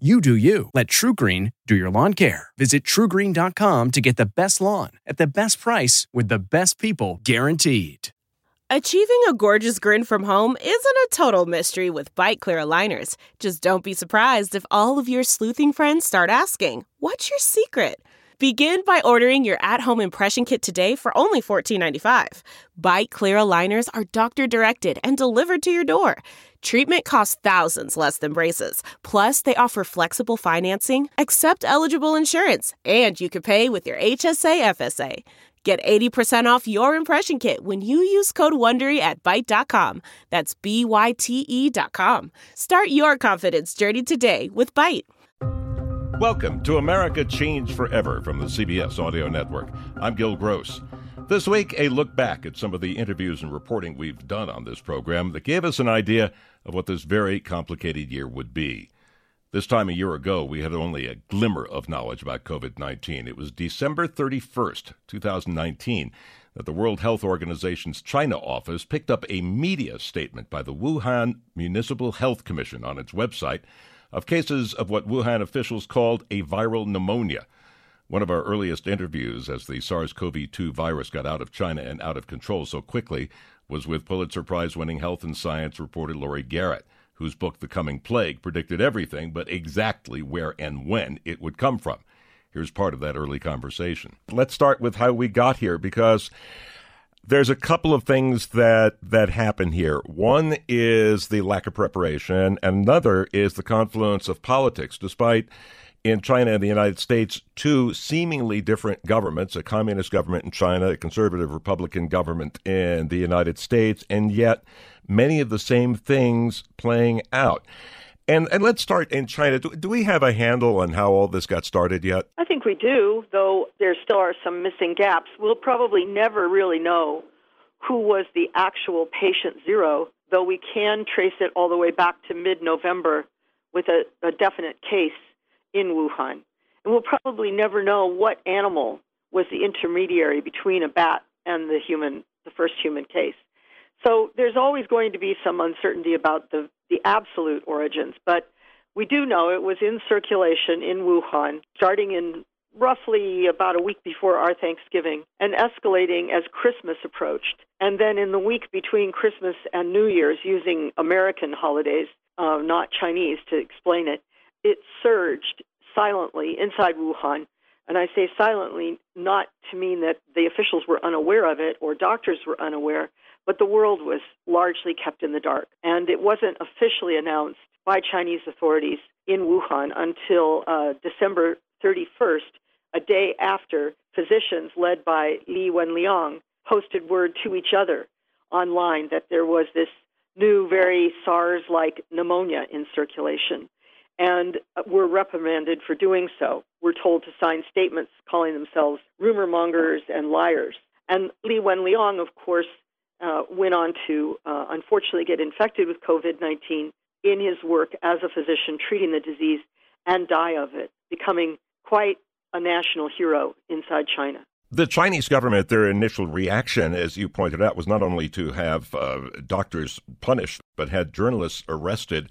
You do you. Let TruGreen do your lawn care. Visit trugreen.com to get the best lawn at the best price with the best people guaranteed. Achieving a gorgeous grin from home isn't a total mystery with Byte Clear aligners. Just don't be surprised if all of your sleuthing friends start asking, What's your secret? Begin by ordering your at home impression kit today for only $14.95. Byte Clear aligners are doctor directed and delivered to your door. Treatment costs thousands less than braces. Plus, they offer flexible financing, accept eligible insurance, and you can pay with your HSA FSA. Get 80% off your impression kit when you use code WONDERY at Byte.com. That's B-Y-T-E dot com. Start your confidence journey today with Byte. Welcome to America Changed Forever from the CBS Audio Network. I'm Gil Gross. This week, a look back at some of the interviews and reporting we've done on this program that gave us an idea of what this very complicated year would be. This time a year ago, we had only a glimmer of knowledge about COVID 19. It was December 31st, 2019, that the World Health Organization's China office picked up a media statement by the Wuhan Municipal Health Commission on its website of cases of what Wuhan officials called a viral pneumonia. One of our earliest interviews as the SARS CoV 2 virus got out of China and out of control so quickly was with Pulitzer Prize winning health and science reporter Laurie Garrett, whose book The Coming Plague predicted everything but exactly where and when it would come from. Here's part of that early conversation. Let's start with how we got here because there's a couple of things that that happen here. One is the lack of preparation, and another is the confluence of politics. Despite in China and the United States, two seemingly different governments, a communist government in China, a conservative Republican government in the United States, and yet many of the same things playing out. And and let's start in China. Do, do, we have a handle on how all this got started yet? I think we do, though there still are some missing gaps. We'll probably never really know who was the actual patient zero, though we can trace it all the way back to mid-November with a, a definite case in Wuhan. And we'll probably never know what animal was the intermediary between a bat and the human, the first human case. So there's always going to be some uncertainty about the, the absolute origins, but we do know it was in circulation in Wuhan starting in roughly about a week before our Thanksgiving and escalating as Christmas approached. And then in the week between Christmas and New Year's, using American holidays, uh, not Chinese, to explain it, it surged silently inside Wuhan. And I say silently not to mean that the officials were unaware of it or doctors were unaware, but the world was largely kept in the dark. And it wasn't officially announced by Chinese authorities in Wuhan until uh, December 31st, a day after physicians led by Li Wenliang posted word to each other online that there was this new, very SARS like pneumonia in circulation and were reprimanded for doing so. We're told to sign statements calling themselves rumor mongers and liars. And Li Wenliang, of course, uh, went on to uh, unfortunately get infected with COVID 19 in his work as a physician treating the disease and die of it, becoming quite a national hero inside China. The Chinese government, their initial reaction, as you pointed out, was not only to have uh, doctors punished, but had journalists arrested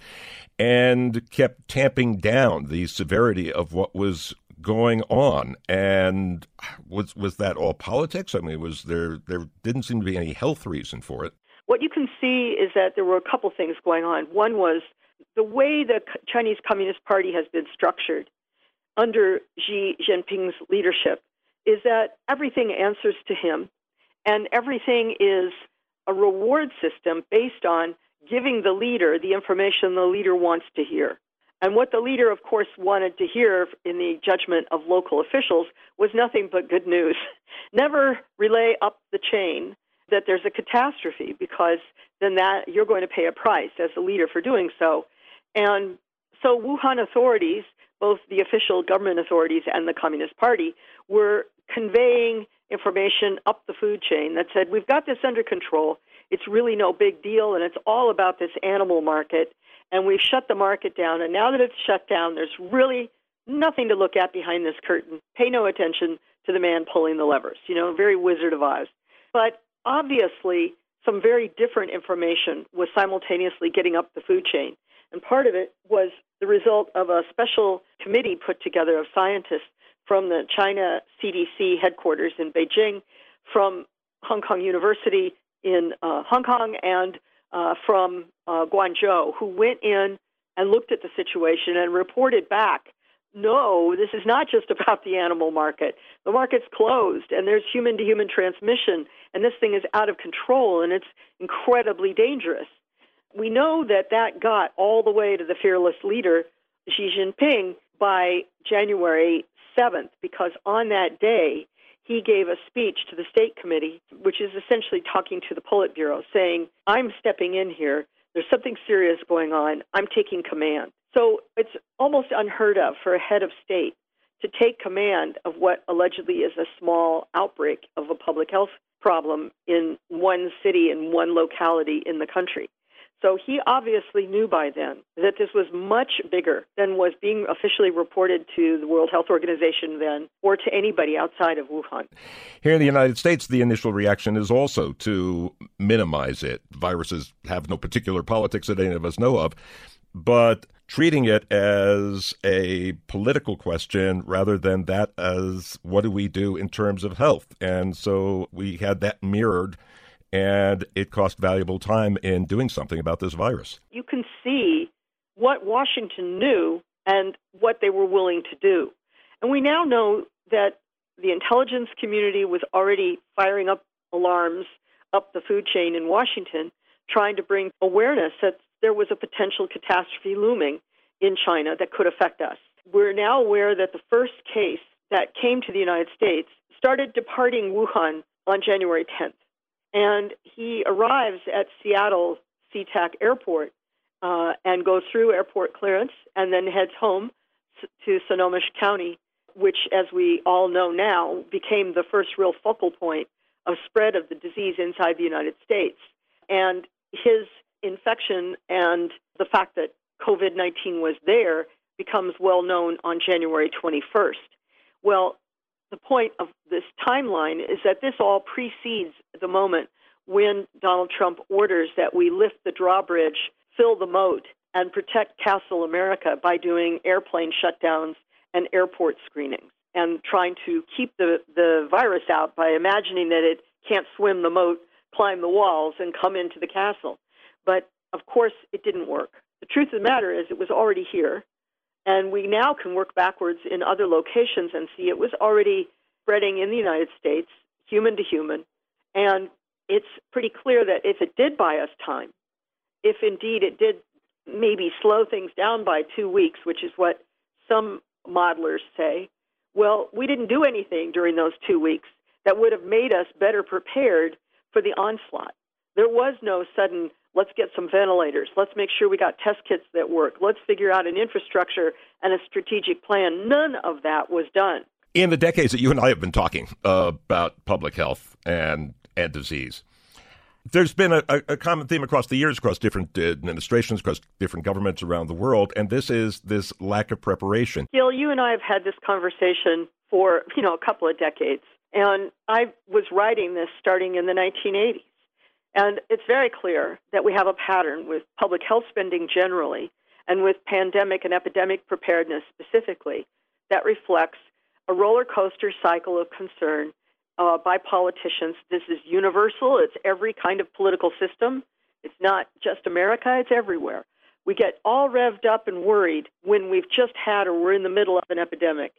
and kept tamping down the severity of what was going on. And was was that all politics? I mean, was there there didn't seem to be any health reason for it. What you can see is that there were a couple things going on. One was the way the Chinese Communist Party has been structured under Xi Jinping's leadership is that everything answers to him and everything is a reward system based on giving the leader the information the leader wants to hear. And what the leader, of course, wanted to hear in the judgment of local officials was nothing but good news. Never relay up the chain that there's a catastrophe because then that you're going to pay a price as a leader for doing so. And so Wuhan authorities, both the official government authorities and the Communist Party, were conveying information up the food chain that said, We've got this under control. It's really no big deal, and it's all about this animal market. And we've shut the market down. And now that it's shut down, there's really nothing to look at behind this curtain. Pay no attention to the man pulling the levers. You know, very Wizard of Oz. But obviously, some very different information was simultaneously getting up the food chain. And part of it was the result of a special committee put together of scientists from the China CDC headquarters in Beijing, from Hong Kong University in uh, Hong Kong, and uh, from uh, Guangzhou, who went in and looked at the situation and reported back no, this is not just about the animal market. The market's closed and there's human to human transmission, and this thing is out of control and it's incredibly dangerous. We know that that got all the way to the fearless leader, Xi Jinping, by January 7th, because on that day, he gave a speech to the State Committee, which is essentially talking to the Politburo, saying, I'm stepping in here. There's something serious going on. I'm taking command. So it's almost unheard of for a head of state to take command of what allegedly is a small outbreak of a public health problem in one city, in one locality in the country. So he obviously knew by then that this was much bigger than was being officially reported to the World Health Organization then or to anybody outside of Wuhan. Here in the United States, the initial reaction is also to minimize it. Viruses have no particular politics that any of us know of. But treating it as a political question rather than that as what do we do in terms of health. And so we had that mirrored, and it cost valuable time in doing something about this virus. You can see what Washington knew and what they were willing to do. And we now know that the intelligence community was already firing up alarms up the food chain in Washington, trying to bring awareness that there was a potential catastrophe looming in China that could affect us. We're now aware that the first case that came to the United States started departing Wuhan on January 10th. And he arrives at Seattle SeaTac Airport uh, and goes through airport clearance and then heads home to Snohomish County, which, as we all know now, became the first real focal point of spread of the disease inside the United States. And his infection and the fact that COVID 19 was there becomes well known on January 21st. Well, the point of this timeline is that this all precedes the moment when Donald Trump orders that we lift the drawbridge, fill the moat, and protect Castle America by doing airplane shutdowns and airport screenings and trying to keep the, the virus out by imagining that it can't swim the moat, climb the walls, and come into the castle. But of course, it didn't work. The truth of the matter is, it was already here. And we now can work backwards in other locations and see it was already spreading in the United States, human to human. And it's pretty clear that if it did buy us time, if indeed it did maybe slow things down by two weeks, which is what some modelers say, well, we didn't do anything during those two weeks that would have made us better prepared for the onslaught. There was no sudden Let's get some ventilators. Let's make sure we got test kits that work. Let's figure out an infrastructure and a strategic plan. None of that was done. In the decades that you and I have been talking uh, about public health and, and disease, there's been a, a, common theme across the years, across different administrations, across different governments around the world, and this is this lack of preparation. Gil, you and I have had this conversation for you know a couple of decades, and I was writing this starting in the 1980s. And it's very clear that we have a pattern with public health spending generally and with pandemic and epidemic preparedness specifically that reflects a roller coaster cycle of concern uh, by politicians. This is universal, it's every kind of political system. It's not just America, it's everywhere. We get all revved up and worried when we've just had or we're in the middle of an epidemic.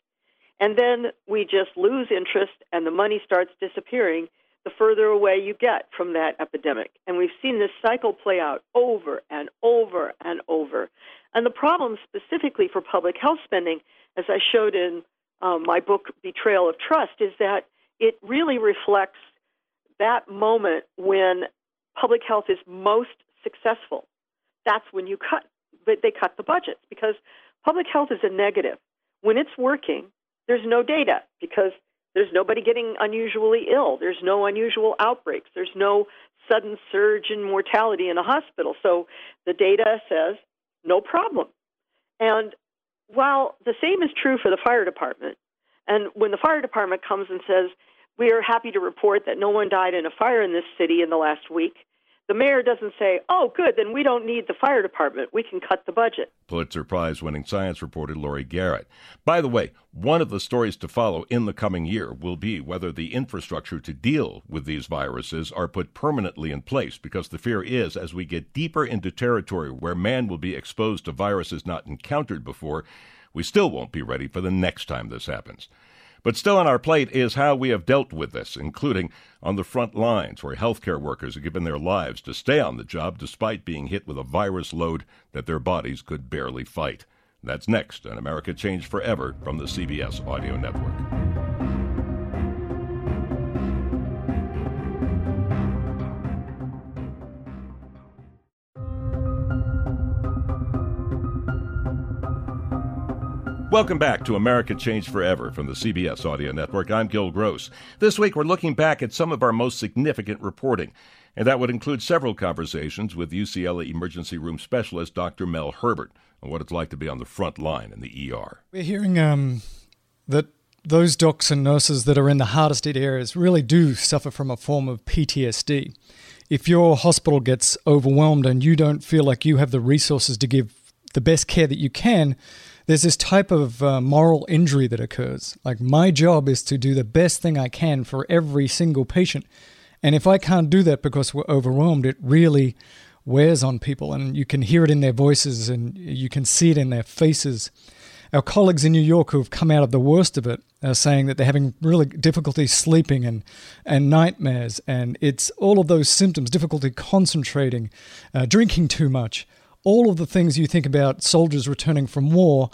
And then we just lose interest and the money starts disappearing the further away you get from that epidemic. And we've seen this cycle play out over and over and over. And the problem specifically for public health spending, as I showed in um, my book, Betrayal of Trust, is that it really reflects that moment when public health is most successful, that's when you cut. But they cut the budgets because public health is a negative. When it's working, there's no data because there's nobody getting unusually ill. There's no unusual outbreaks. There's no sudden surge in mortality in a hospital. So the data says no problem. And while the same is true for the fire department, and when the fire department comes and says, we are happy to report that no one died in a fire in this city in the last week, the mayor doesn't say, oh, good, then we don't need the fire department. We can cut the budget. Pulitzer Prize winning science reporter Laurie Garrett. By the way, one of the stories to follow in the coming year will be whether the infrastructure to deal with these viruses are put permanently in place, because the fear is as we get deeper into territory where man will be exposed to viruses not encountered before, we still won't be ready for the next time this happens. But still on our plate is how we have dealt with this, including on the front lines where healthcare workers have given their lives to stay on the job despite being hit with a virus load that their bodies could barely fight. That's next on America Changed Forever from the CBS Audio Network. Welcome back to America Changed Forever from the CBS Audio Network. I'm Gil Gross. This week we're looking back at some of our most significant reporting, and that would include several conversations with UCLA emergency room specialist Dr. Mel Herbert on what it's like to be on the front line in the ER. We're hearing um, that those docs and nurses that are in the hardest hit areas really do suffer from a form of PTSD. If your hospital gets overwhelmed and you don't feel like you have the resources to give the best care that you can, there's this type of uh, moral injury that occurs. Like, my job is to do the best thing I can for every single patient. And if I can't do that because we're overwhelmed, it really wears on people. And you can hear it in their voices and you can see it in their faces. Our colleagues in New York who have come out of the worst of it are saying that they're having really difficulty sleeping and, and nightmares. And it's all of those symptoms difficulty concentrating, uh, drinking too much all of the things you think about soldiers returning from war,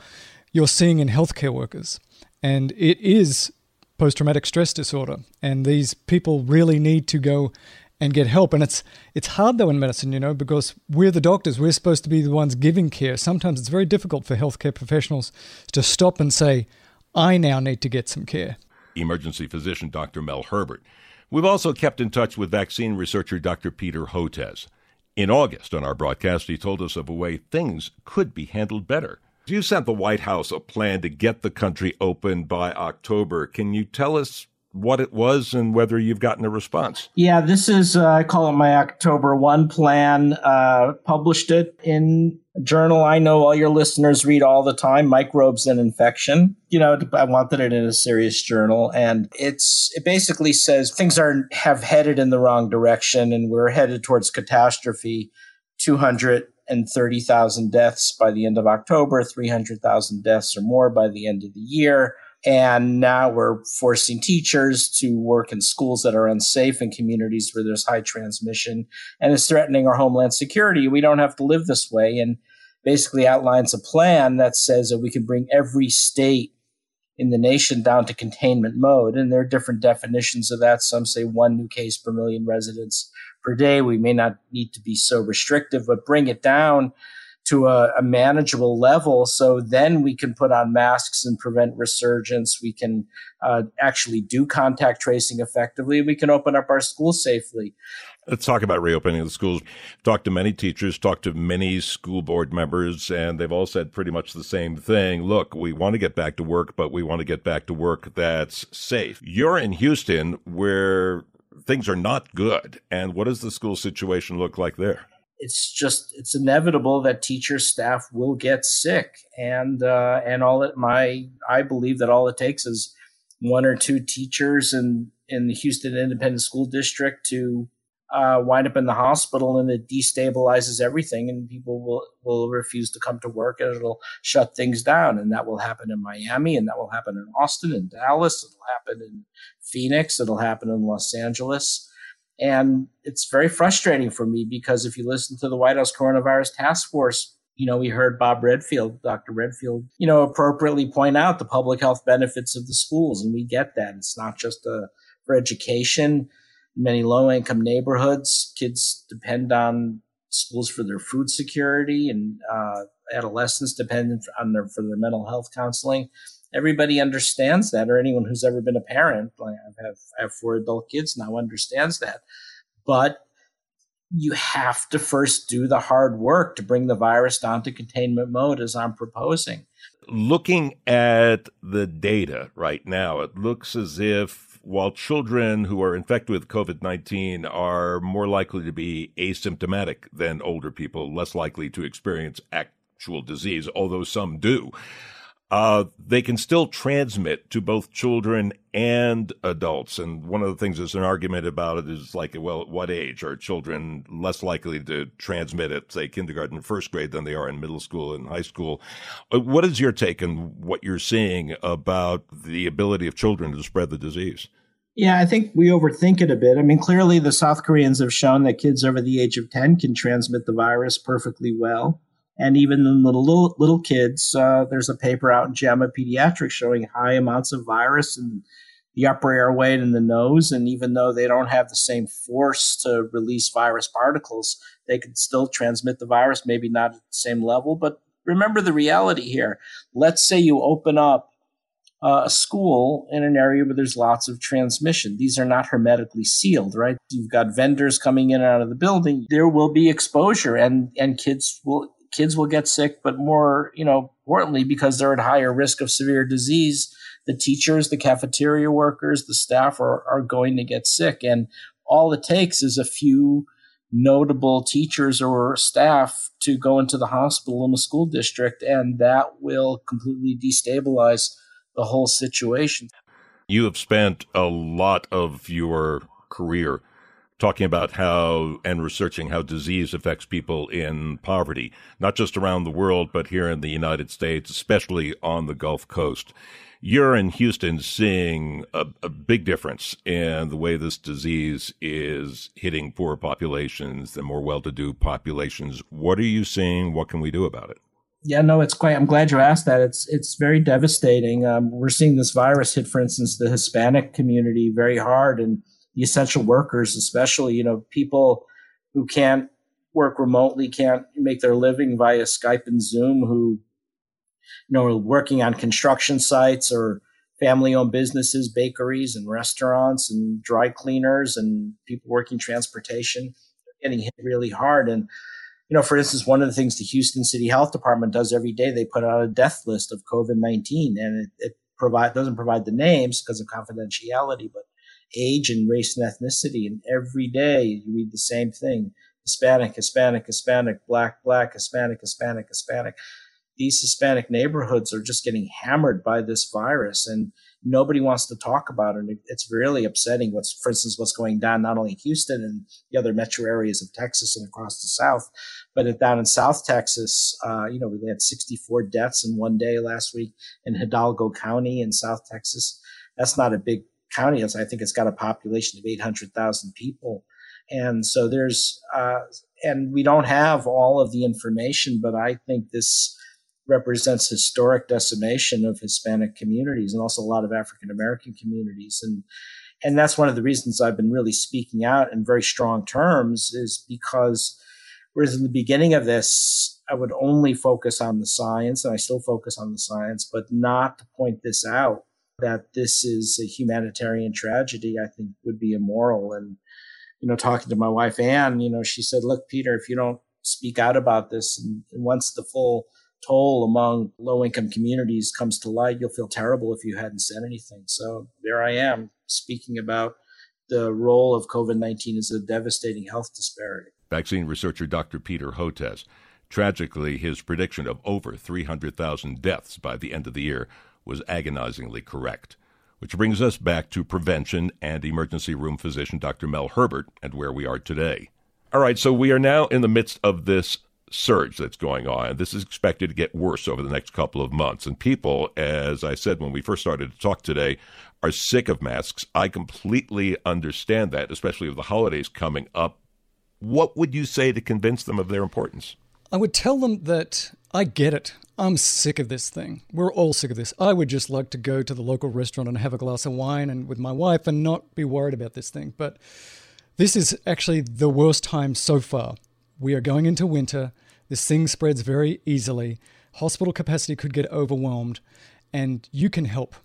you're seeing in healthcare workers. And it is post traumatic stress disorder. And these people really need to go and get help. And it's it's hard though in medicine, you know, because we're the doctors. We're supposed to be the ones giving care. Sometimes it's very difficult for healthcare professionals to stop and say, I now need to get some care. Emergency physician Dr. Mel Herbert. We've also kept in touch with vaccine researcher Dr. Peter Hotez. In August, on our broadcast, he told us of a way things could be handled better. You sent the White House a plan to get the country open by October. Can you tell us what it was and whether you've gotten a response? Yeah, this is, uh, I call it my October 1 plan. Uh, published it in journal I know all your listeners read all the time, Microbes and Infection. You know, I wanted it in a serious journal, and it's it basically says things are have headed in the wrong direction, and we're headed towards catastrophe. Two hundred and thirty thousand deaths by the end of October, three hundred thousand deaths or more by the end of the year. And now we're forcing teachers to work in schools that are unsafe in communities where there's high transmission and is threatening our homeland security. We don't have to live this way. And basically outlines a plan that says that we can bring every state in the nation down to containment mode. And there are different definitions of that. Some say one new case per million residents per day. We may not need to be so restrictive, but bring it down to a, a, manageable level. So then we can put on masks and prevent resurgence. We can uh, actually do contact tracing effectively. We can open up our schools safely. Let's talk about reopening the schools. Talked to many teachers, talked to many school board members, and they've all said pretty much the same thing. Look, we want to get back to work, but we want to get back to work that's safe. You're in Houston where things are not good. And what does the school situation look like there? It's just it's inevitable that teacher staff will get sick. And uh, and all it my I believe that all it takes is one or two teachers in in the Houston Independent School District to uh, wind up in the hospital and it destabilizes everything and people will will refuse to come to work and it'll shut things down. And that will happen in Miami and that will happen in Austin and Dallas. It'll happen in Phoenix. It'll happen in Los Angeles and it's very frustrating for me because if you listen to the White House Coronavirus Task Force, you know, we heard Bob Redfield, Dr. Redfield, you know, appropriately point out the public health benefits of the schools. And we get that. It's not just a, uh, for education. many low income neighborhoods, kids depend on schools for their food security, and uh, adolescents depend on their for their mental health counseling. Everybody understands that, or anyone who's ever been a parent, like I have, I have four adult kids now, understands that. But you have to first do the hard work to bring the virus down to containment mode, as I'm proposing. Looking at the data right now, it looks as if while children who are infected with COVID 19 are more likely to be asymptomatic than older people, less likely to experience actual disease, although some do uh, they can still transmit to both children and adults. And one of the things that's an argument about it is like, well, at what age are children less likely to transmit it, say kindergarten and first grade, than they are in middle school and high school? Uh, what is your take on what you're seeing about the ability of children to spread the disease? Yeah, I think we overthink it a bit. I mean, clearly the South Koreans have shown that kids over the age of 10 can transmit the virus perfectly well and even in little little, little kids, uh, there's a paper out in JAMA Pediatrics showing high amounts of virus in the upper airway and in the nose. And even though they don't have the same force to release virus particles, they can still transmit the virus, maybe not at the same level. But remember the reality here. Let's say you open up uh, a school in an area where there's lots of transmission. These are not hermetically sealed, right? You've got vendors coming in and out of the building. There will be exposure, and and kids will kids will get sick, but more, you know, importantly, because they're at higher risk of severe disease, the teachers, the cafeteria workers, the staff are, are going to get sick. And all it takes is a few notable teachers or staff to go into the hospital in the school district, and that will completely destabilize the whole situation. You have spent a lot of your career talking about how and researching how disease affects people in poverty, not just around the world, but here in the United States, especially on the Gulf Coast. You're in Houston seeing a, a big difference in the way this disease is hitting poor populations, the more well to do populations. What are you seeing? What can we do about it? Yeah, no, it's quite. I'm glad you asked that. It's it's very devastating. Um, we're seeing this virus hit, for instance, the Hispanic community very hard, and the essential workers, especially, you know, people who can't work remotely, can't make their living via Skype and Zoom, who, you know, are working on construction sites or family owned businesses, bakeries and restaurants and dry cleaners and people working transportation, getting hit really hard. And, you know, for instance, one of the things the Houston City Health Department does every day, they put out a death list of COVID 19 and it, it provide, doesn't provide the names because of confidentiality, but age and race and ethnicity. And every day you read the same thing Hispanic, Hispanic, Hispanic, Black, Black, Hispanic, Hispanic, Hispanic. These Hispanic neighborhoods are just getting hammered by this virus and nobody wants to talk about it. It's really upsetting what's, for instance, what's going down not only in Houston and the other metro areas of Texas and across the South, but down in South Texas, uh, you know, we had 64 deaths in one day last week in Hidalgo County in South Texas. That's not a big county is. I think it's got a population of 800,000 people. And so there's, uh, and we don't have all of the information, but I think this represents historic decimation of Hispanic communities and also a lot of African American communities. And, and that's one of the reasons I've been really speaking out in very strong terms is because whereas in the beginning of this, I would only focus on the science and I still focus on the science, but not to point this out that this is a humanitarian tragedy, I think would be immoral. And, you know, talking to my wife, Anne, you know, she said, look, Peter, if you don't speak out about this and, and once the full toll among low income communities comes to light, you'll feel terrible if you hadn't said anything. So there I am speaking about the role of COVID 19 as a devastating health disparity. Vaccine researcher Dr. Peter Hotez. Tragically, his prediction of over 300,000 deaths by the end of the year was agonizingly correct. Which brings us back to prevention and emergency room physician Dr. Mel Herbert and where we are today. All right, so we are now in the midst of this surge that's going on. This is expected to get worse over the next couple of months. And people, as I said when we first started to talk today, are sick of masks. I completely understand that, especially with the holidays coming up. What would you say to convince them of their importance? I would tell them that I get it. I'm sick of this thing. We're all sick of this. I would just like to go to the local restaurant and have a glass of wine and with my wife and not be worried about this thing. But This is actually the worst time so far. We are going into winter. This thing spreads very easily. Hospital capacity could get overwhelmed, and you can help.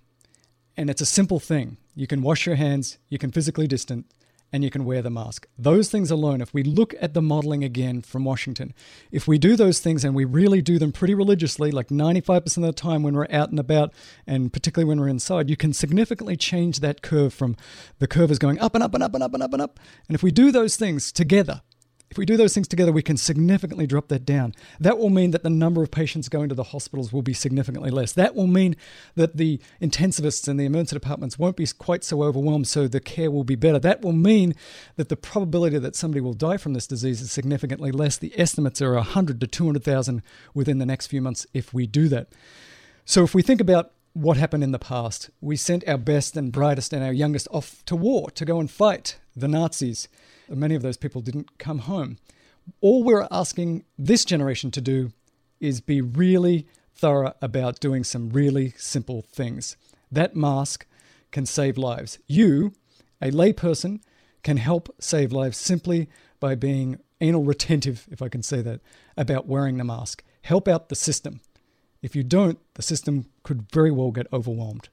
And it's a simple thing. You can wash your hands, you can physically distance, and you can wear the mask. Those things alone, if we look at the modeling again from Washington, if we do those things and we really do them pretty religiously, like 95% of the time when we're out and about, and particularly when we're inside, you can significantly change that curve from the curve is going up and up and up and up and up and up. And if we do those things together, if we do those things together, we can significantly drop that down. That will mean that the number of patients going to the hospitals will be significantly less. That will mean that the intensivists and the emergency departments won't be quite so overwhelmed, so the care will be better. That will mean that the probability that somebody will die from this disease is significantly less. The estimates are 100 to 200,000 within the next few months if we do that. So if we think about what happened in the past, we sent our best and brightest and our youngest off to war to go and fight the Nazis. Many of those people didn't come home. All we're asking this generation to do is be really thorough about doing some really simple things. That mask can save lives. You, a layperson, can help save lives simply by being anal retentive, if I can say that, about wearing the mask. Help out the system. If you don't, the system could very well get overwhelmed.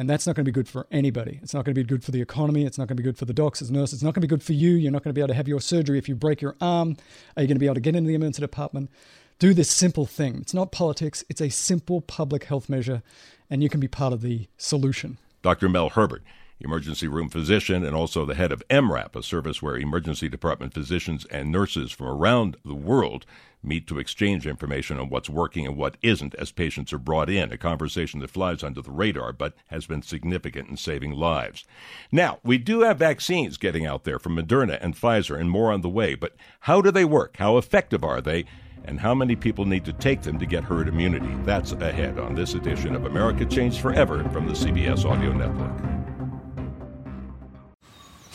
And that's not going to be good for anybody. It's not going to be good for the economy. It's not going to be good for the doctors, nurses. It's not going to be good for you. You're not going to be able to have your surgery if you break your arm. Are you going to be able to get into the emergency department? Do this simple thing. It's not politics, it's a simple public health measure, and you can be part of the solution. Dr. Mel Herbert emergency room physician and also the head of EMWRAP, a service where emergency department physicians and nurses from around the world meet to exchange information on what's working and what isn't as patients are brought in, a conversation that flies under the radar but has been significant in saving lives. Now, we do have vaccines getting out there from Moderna and Pfizer and more on the way, but how do they work? How effective are they? And how many people need to take them to get herd immunity? That's ahead on this edition of America Changed Forever from the CBS Audio Network.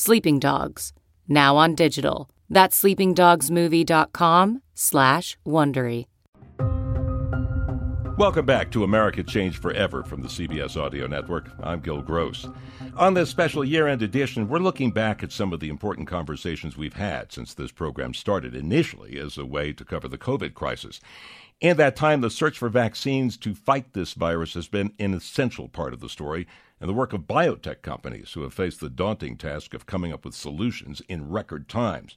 Sleeping Dogs, now on digital. That's sleepingdogsmovie.com slash Wondery. Welcome back to America Changed Forever from the CBS Audio Network. I'm Gil Gross. On this special year end edition, we're looking back at some of the important conversations we've had since this program started initially as a way to cover the COVID crisis. In that time, the search for vaccines to fight this virus has been an essential part of the story, and the work of biotech companies who have faced the daunting task of coming up with solutions in record times.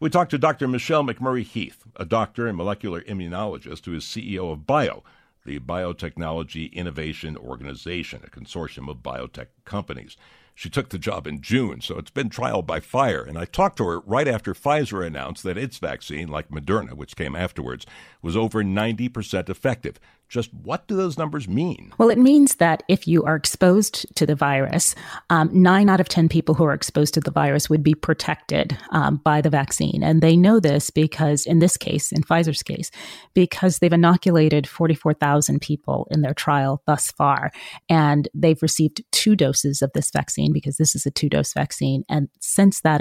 We talked to Dr. Michelle McMurry Heath, a doctor and molecular immunologist who is CEO of BIO, the Biotechnology Innovation Organization, a consortium of biotech companies. She took the job in June, so it's been trial by fire. And I talked to her right after Pfizer announced that its vaccine, like Moderna, which came afterwards, was over 90% effective. Just what do those numbers mean? Well, it means that if you are exposed to the virus, um, nine out of 10 people who are exposed to the virus would be protected um, by the vaccine. And they know this because, in this case, in Pfizer's case, because they've inoculated 44,000 people in their trial thus far. And they've received two doses of this vaccine because this is a two dose vaccine. And since that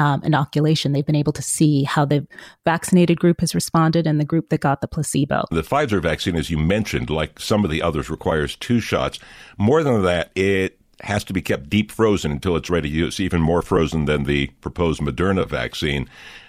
um, inoculation, they've been able to see how the vaccinated group has responded and the group that got the placebo. The Pfizer vaccine, as you mentioned, like some of the others, requires two shots. More than that, it has to be kept deep frozen until it's ready to use, even more frozen than the proposed Moderna vaccine.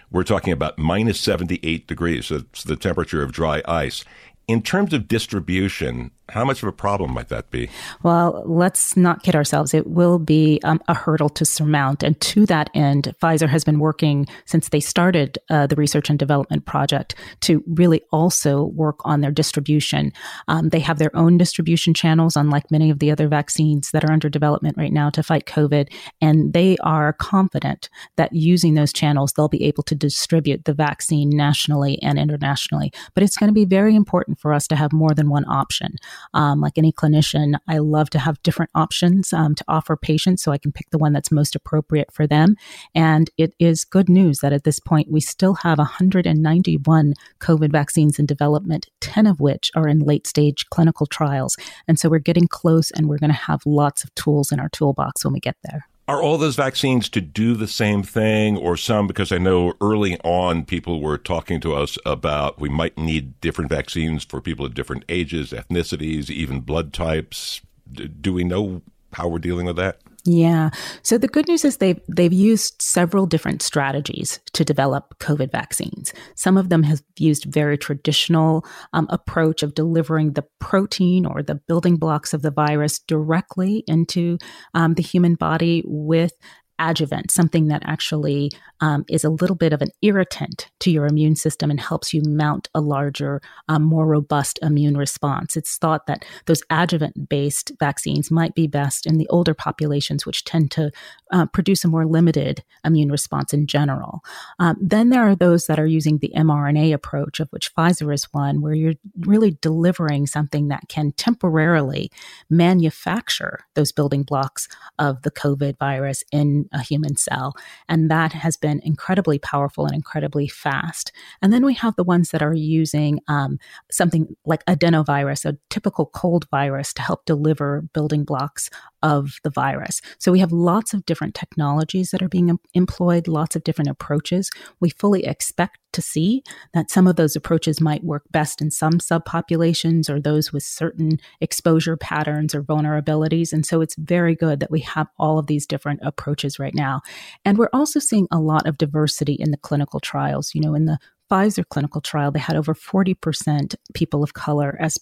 We're talking about minus 78 degrees. It's the temperature of dry ice. In terms of distribution, How much of a problem might that be? Well, let's not kid ourselves. It will be um, a hurdle to surmount. And to that end, Pfizer has been working since they started uh, the research and development project to really also work on their distribution. Um, they have their own distribution channels, unlike many of the other vaccines that are under development right now to fight COVID. And they are confident that using those channels, they'll be able to distribute the vaccine nationally and internationally. But it's going to be very important for us to have more than one option. Um, like any clinician, I love to have different options um, to offer patients so I can pick the one that's most appropriate for them. And it is good news that at this point, we still have 191 COVID vaccines in development, 10 of which are in late stage clinical trials. And so we're getting close and we're going to have lots of tools in our toolbox when we get there. Are all those vaccines to do the same thing, or some? Because I know early on people were talking to us about we might need different vaccines for people of different ages, ethnicities, even blood types. do we know how we're dealing with that? Yeah. So the good news is they've they've used several different strategies to develop COVID vaccines. Some of them have used very traditional um, approach of delivering the protein or the building blocks of the virus directly into um, the human body with adjuvant, something that actually um, is a little bit of an irritant to your immune system and helps you mount a larger, um, more robust immune response. It's thought that those adjuvant based vaccines might be best in the older populations, which tend to uh, produce a more limited immune response in general. Um, then there are those that are using the mRNA approach, of which Pfizer is one, where you're really delivering something that can temporarily manufacture those building blocks of the COVID virus in a human cell. And that has been incredibly powerful and incredibly fast. And then we have the ones that are using um, something like adenovirus, a typical cold virus, to help deliver building blocks of the virus. So we have lots of different technologies that are being employed, lots of different approaches. We fully expect to see that some of those approaches might work best in some subpopulations or those with certain exposure patterns or vulnerabilities. And so it's very good that we have all of these different approaches right now. And we're also seeing a lot of diversity in the clinical trials. You know, in the Pfizer clinical trial, they had over 40% people of color as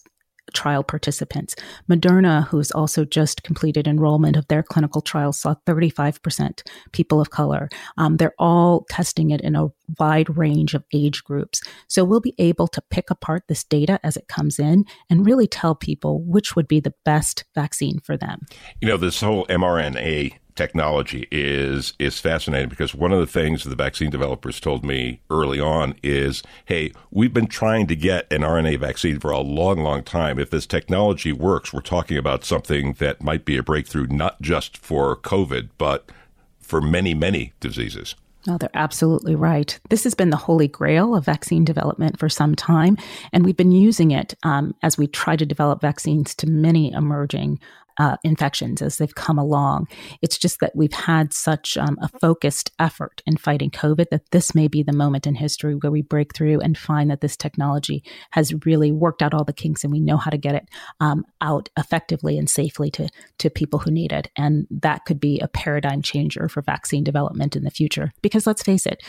trial participants. Moderna, who's also just completed enrollment of their clinical trial, saw 35% people of color. Um, they're all testing it in a wide range of age groups. So we'll be able to pick apart this data as it comes in and really tell people which would be the best vaccine for them. You know, this whole mRNA technology is is fascinating because one of the things the vaccine developers told me early on is, hey, we've been trying to get an RNA vaccine for a long, long time. If this technology works, we're talking about something that might be a breakthrough not just for COVID, but for many, many diseases. No, they're absolutely right. This has been the holy grail of vaccine development for some time, and we've been using it um, as we try to develop vaccines to many emerging uh, infections as they've come along. It's just that we've had such um, a focused effort in fighting COVID that this may be the moment in history where we break through and find that this technology has really worked out all the kinks and we know how to get it um, out effectively and safely to, to people who need it. And that could be a paradigm changer for vaccine development in the future. Because let's face it,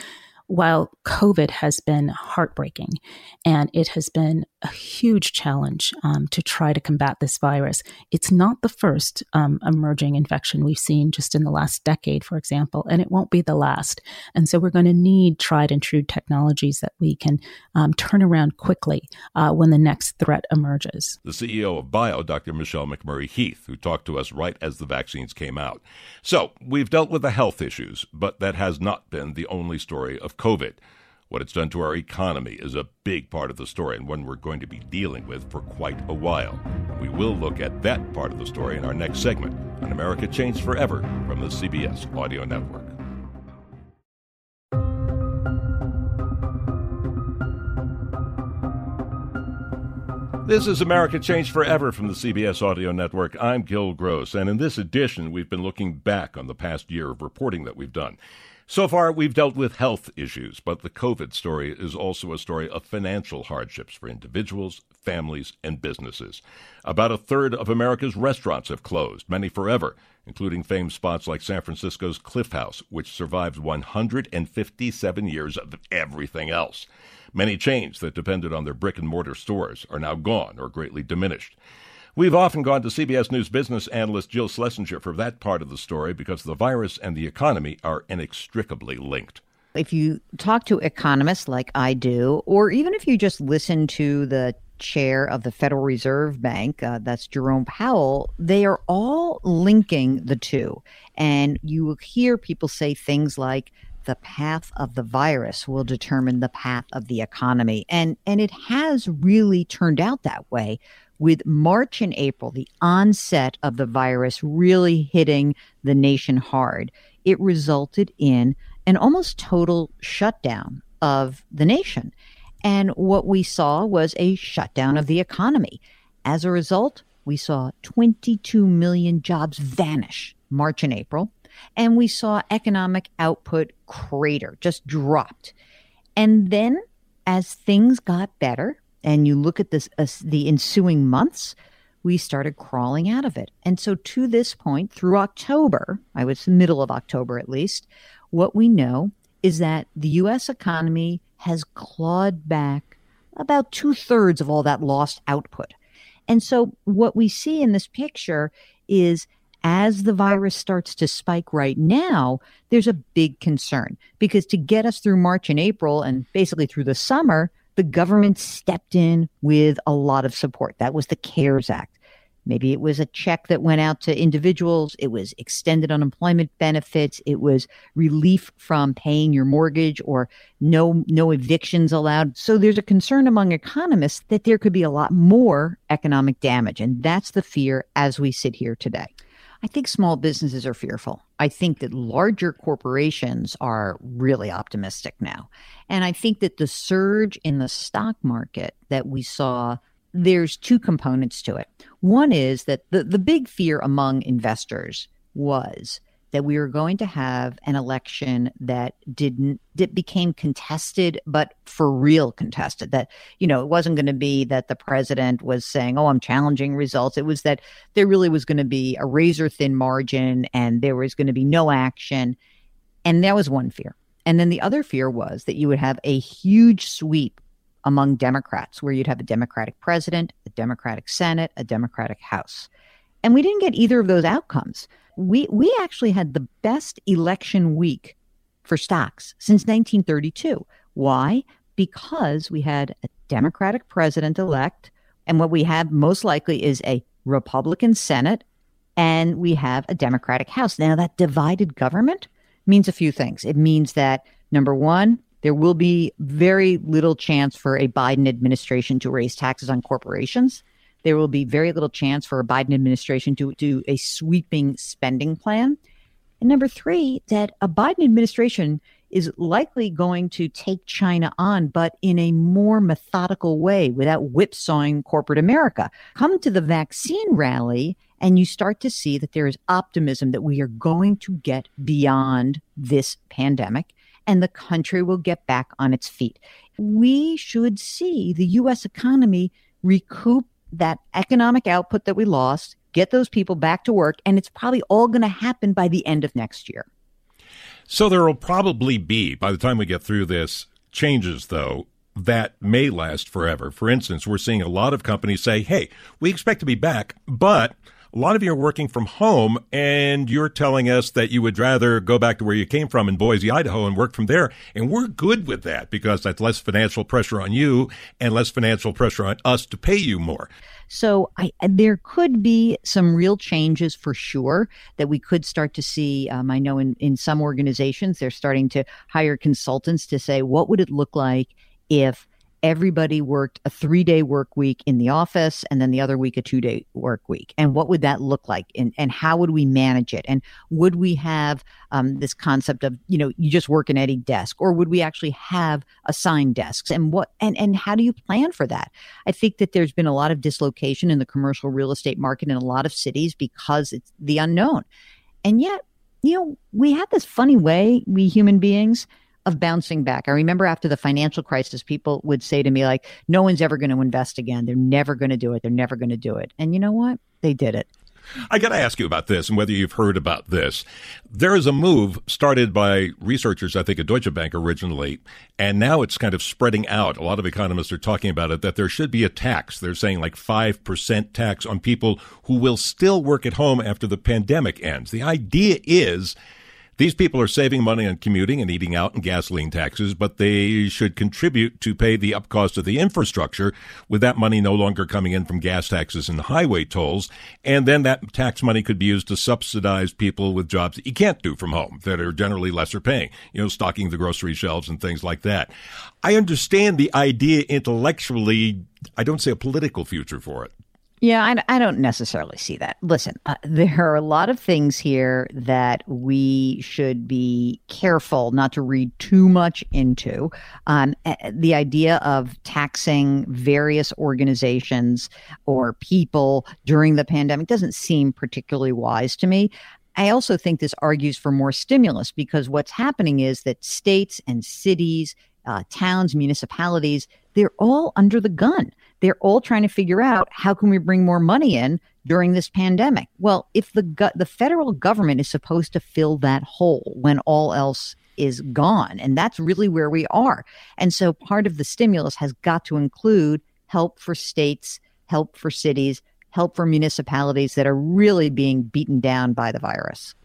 while COVID has been heartbreaking and it has been a huge challenge um, to try to combat this virus, it's not the first um, emerging infection we've seen just in the last decade, for example, and it won't be the last. And so we're going to need tried and true technologies that we can um, turn around quickly uh, when the next threat emerges. The CEO of BIO, Dr. Michelle McMurry Heath, who talked to us right as the vaccines came out. So we've dealt with the health issues, but that has not been the only story of COVID. What it's done to our economy is a big part of the story and one we're going to be dealing with for quite a while. We will look at that part of the story in our next segment on America Changed Forever from the CBS Audio Network. This is America Changed Forever from the CBS Audio Network. I'm Gil Gross, and in this edition, we've been looking back on the past year of reporting that we've done. So far, we've dealt with health issues, but the COVID story is also a story of financial hardships for individuals, families, and businesses. About a third of America's restaurants have closed, many forever, including famed spots like San Francisco's Cliff House, which survived 157 years of everything else. Many chains that depended on their brick and mortar stores are now gone or greatly diminished. We've often gone to CBS News business analyst Jill Schlesinger for that part of the story because the virus and the economy are inextricably linked. If you talk to economists like I do, or even if you just listen to the chair of the Federal Reserve Bank, uh, that's Jerome Powell, they are all linking the two. And you will hear people say things like, the path of the virus will determine the path of the economy. And, and it has really turned out that way with March and April, the onset of the virus really hitting the nation hard. It resulted in an almost total shutdown of the nation. And what we saw was a shutdown of the economy. As a result, we saw 22 million jobs vanish March and April, and we saw economic output crater, just dropped. And then as things got better, and you look at this uh, the ensuing months, we started crawling out of it. And so to this point, through October, I was middle of October at least, what we know is that the US economy has clawed back about two thirds of all that lost output. And so, what we see in this picture is as the virus starts to spike right now, there's a big concern because to get us through March and April and basically through the summer, the government stepped in with a lot of support. That was the CARES Act. Maybe it was a check that went out to individuals. It was extended unemployment benefits. It was relief from paying your mortgage or no, no evictions allowed. So there's a concern among economists that there could be a lot more economic damage. And that's the fear as we sit here today. I think small businesses are fearful. I think that larger corporations are really optimistic now. And I think that the surge in the stock market that we saw there's two components to it. One is that the, the big fear among investors was that we were going to have an election that didn't that became contested but for real contested that you know it wasn't going to be that the president was saying oh i'm challenging results. It was that there really was going to be a razor thin margin and there was going to be no action. And that was one fear. And then the other fear was that you would have a huge sweep among Democrats, where you'd have a Democratic president, a Democratic Senate, a Democratic House. And we didn't get either of those outcomes. We, we actually had the best election week for stocks since 1932. Why? Because we had a Democratic president elect, and what we have most likely is a Republican Senate, and we have a Democratic House. Now, that divided government means a few things. It means that, number one, there will be very little chance for a Biden administration to raise taxes on corporations. There will be very little chance for a Biden administration to do a sweeping spending plan. And number three, that a Biden administration is likely going to take China on, but in a more methodical way without whipsawing corporate America. Come to the vaccine rally, and you start to see that there is optimism that we are going to get beyond this pandemic and the country will get back on its feet. We should see the U.S. economy recoup that economic output that we lost, get those people back to work, and it's probably all going to happen by the end of next year. So there will probably be, by the time we get through this, changes, though, that may last forever. For instance, we're seeing a lot of companies say, hey, we expect to be back, but a lot of you are working from home and you're telling us that you would rather go back to where you came from in Boise, Idaho and work from there. And we're good with that because that's less financial pressure on you and less financial pressure on us to pay you more. So I, there could be some real changes for sure that we could start to see. Um, I know in, in some organizations, they're starting to hire consultants to say, what would it look like if everybody worked a three day work week in the office and then the other week a two day work week. And what would that look like? And, and how would we manage it? And would we have um, this concept of you know you just work in any desk or would we actually have assigned desks? And what and and how do you plan for that? I think that there's been a lot of dislocation in the commercial real estate market in a lot of cities because it's the unknown. And yet you know we have this funny way we human beings of bouncing back. I remember after the financial crisis, people would say to me, like, no one's ever going to invest again. They're never going to do it. They're never going to do it. And you know what? They did it. I got to ask you about this and whether you've heard about this. There is a move started by researchers, I think, at Deutsche Bank originally, and now it's kind of spreading out. A lot of economists are talking about it that there should be a tax. They're saying like 5% tax on people who will still work at home after the pandemic ends. The idea is these people are saving money on commuting and eating out and gasoline taxes, but they should contribute to pay the up cost of the infrastructure with that money no longer coming in from gas taxes and highway tolls. And then that tax money could be used to subsidize people with jobs that you can't do from home that are generally lesser paying, you know, stocking the grocery shelves and things like that. I understand the idea intellectually. I don't see a political future for it. Yeah, I, I, don't necessarily see that. Listen, uh, there are a lot of things here that we should be careful not to read too much into. Um, the idea of taxing various organizations or people during the pandemic doesn't seem particularly wise to me. I also think this argues for more stimulus because what's happening is that states and cities, uh, towns, municipalities, they're all under the gun they're all trying to figure out how can we bring more money in during this pandemic. Well, if the go- the federal government is supposed to fill that hole when all else is gone, and that's really where we are. And so part of the stimulus has got to include help for states, help for cities, help for municipalities that are really being beaten down by the virus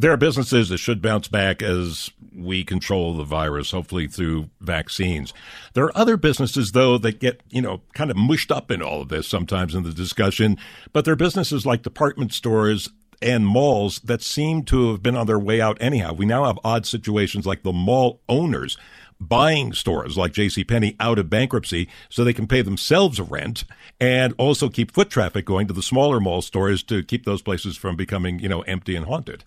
there are businesses that should bounce back as we control the virus, hopefully through vaccines. There are other businesses, though, that get, you know, kind of mushed up in all of this sometimes in the discussion. But there are businesses like department stores and malls that seem to have been on their way out anyhow. We now have odd situations like the mall owners buying stores like JCPenney out of bankruptcy so they can pay themselves a rent and also keep foot traffic going to the smaller mall stores to keep those places from becoming, you know, empty and haunted.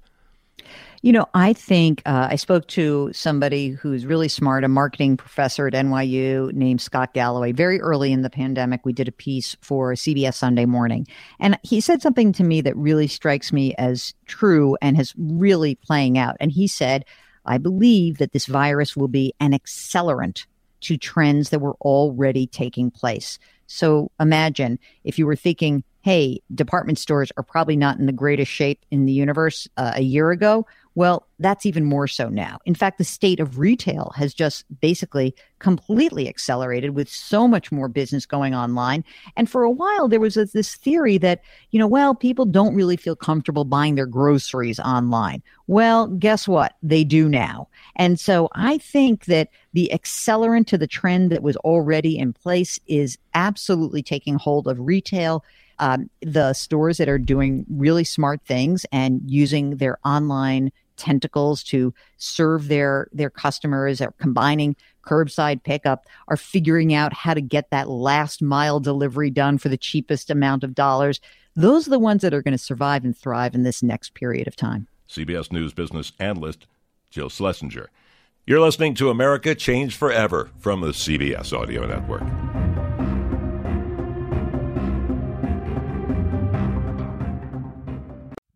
You know, I think uh, I spoke to somebody who's really smart, a marketing professor at NYU named Scott Galloway. Very early in the pandemic, we did a piece for CBS Sunday Morning. And he said something to me that really strikes me as true and has really playing out. And he said, I believe that this virus will be an accelerant to trends that were already taking place. So imagine if you were thinking, hey, department stores are probably not in the greatest shape in the universe uh, a year ago. Well, that's even more so now. In fact, the state of retail has just basically completely accelerated with so much more business going online. And for a while, there was this theory that, you know, well, people don't really feel comfortable buying their groceries online. Well, guess what? They do now. And so I think that the accelerant to the trend that was already in place is absolutely taking hold of retail um, the stores that are doing really smart things and using their online tentacles to serve their their customers are combining curbside pickup are figuring out how to get that last mile delivery done for the cheapest amount of dollars. Those are the ones that are going to survive and thrive in this next period of time. Cbs news business analyst jill schlesinger. You're listening to america changed forever from the cbs audio network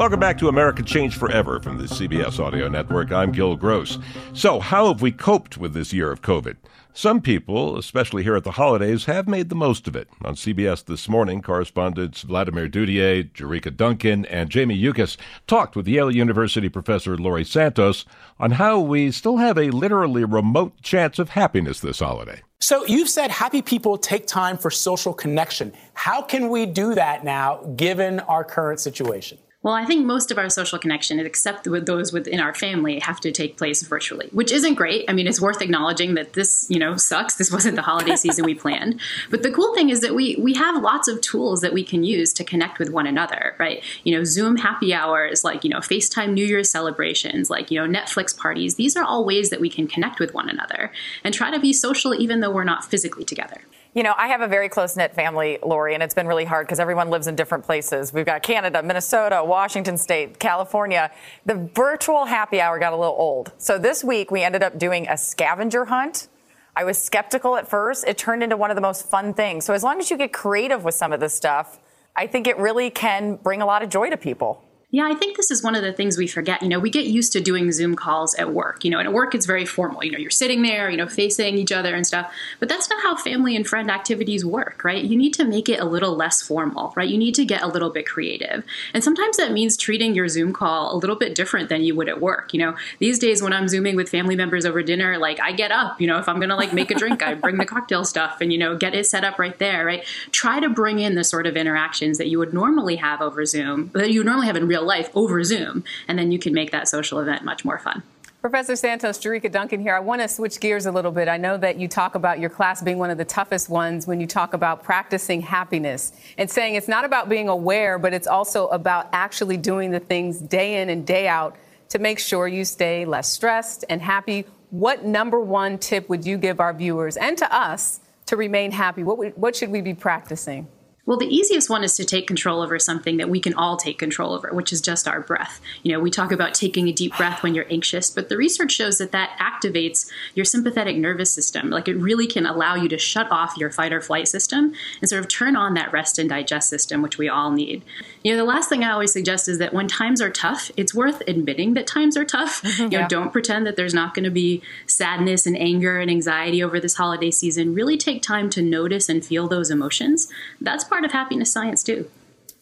Welcome back to America Change Forever from the CBS Audio Network. I'm Gil Gross. So, how have we coped with this year of COVID? Some people, especially here at the holidays, have made the most of it. On CBS This Morning, correspondents Vladimir Duthiers, Jericka Duncan, and Jamie Yuccas talked with Yale University professor Laurie Santos on how we still have a literally remote chance of happiness this holiday. So you've said happy people take time for social connection. How can we do that now, given our current situation? Well, I think most of our social connection, except with those within our family, have to take place virtually, which isn't great. I mean, it's worth acknowledging that this, you know, sucks. This wasn't the holiday season we planned. But the cool thing is that we we have lots of tools that we can use to connect with one another, right? You know, Zoom happy hours, like, you know, FaceTime New Year's celebrations, like, you know, Netflix parties. These are all ways that we can connect with one another and try to be social even though we're not physically together. You know, I have a very close knit family, Laurie, and it's been really hard because everyone lives in different places. We've got Canada, Minnesota, Washington State, California. The virtual happy hour got a little old. So this week we ended up doing a scavenger hunt. I was skeptical at first. It turned into one of the most fun things. So as long as you get creative with some of this stuff, I think it really can bring a lot of joy to people. Yeah, I think this is one of the things we forget. You know, we get used to doing Zoom calls at work. You know, and at work it's very formal. You know, you're sitting there, you know, facing each other and stuff. But that's not how family and friend activities work, right? You need to make it a little less formal, right? You need to get a little bit creative. And sometimes that means treating your Zoom call a little bit different than you would at work. You know, these days when I'm Zooming with family members over dinner, like I get up, you know, if I'm going to like make a drink, I bring the cocktail stuff and, you know, get it set up right there, right? Try to bring in the sort of interactions that you would normally have over Zoom, that you normally have in real life over Zoom, and then you can make that social event much more fun. Professor Santos, Jericka Duncan here. I want to switch gears a little bit. I know that you talk about your class being one of the toughest ones when you talk about practicing happiness and saying it's not about being aware, but it's also about actually doing the things day in and day out to make sure you stay less stressed and happy. What number one tip would you give our viewers and to us to remain happy? What, what should we be practicing? Well, the easiest one is to take control over something that we can all take control over, which is just our breath. You know, we talk about taking a deep breath when you're anxious, but the research shows that that activates your sympathetic nervous system. Like it really can allow you to shut off your fight or flight system and sort of turn on that rest and digest system, which we all need. You know, the last thing I always suggest is that when times are tough, it's worth admitting that times are tough. You know, yeah. don't pretend that there's not going to be sadness and anger and anxiety over this holiday season. Really take time to notice and feel those emotions. That's part of happiness science too.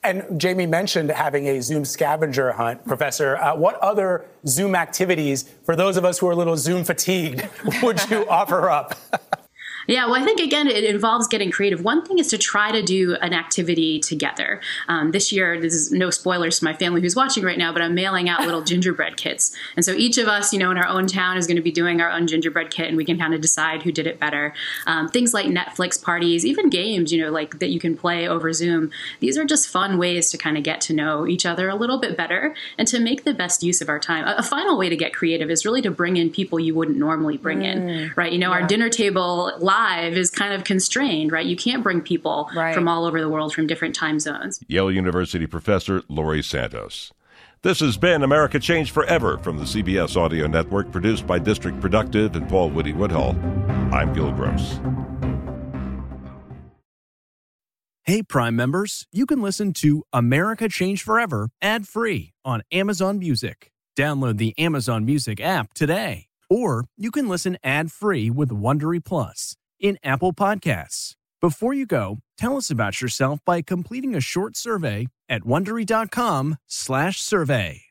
And Jamie mentioned having a Zoom scavenger hunt. Professor, uh, what other Zoom activities, for those of us who are a little Zoom fatigued, would you offer up? Yeah, well, I think again, it involves getting creative. One thing is to try to do an activity together. Um, this year, this is no spoilers to my family who's watching right now, but I'm mailing out little gingerbread kits. And so each of us, you know, in our own town is going to be doing our own gingerbread kit, and we can kind of decide who did it better. Um, things like Netflix parties, even games, you know, like that you can play over Zoom. These are just fun ways to kind of get to know each other a little bit better and to make the best use of our time. A, a final way to get creative is really to bring in people you wouldn't normally bring mm, in, right? You know, yeah. our dinner table live is kind of constrained, right? You can't bring people right. from all over the world from different time zones. Yale University professor Laurie Santos. This has been America Changed Forever from the CBS Audio Network, produced by District Productive and Paul Woody Woodhull. I'm Gil Gross. Hey, Prime members, you can listen to America Changed Forever ad free on Amazon Music. Download the Amazon Music app today. Or you can listen ad free with Wondery Plus in Apple Podcasts. Before you go, tell us about yourself by completing a short survey at wondery.com/survey.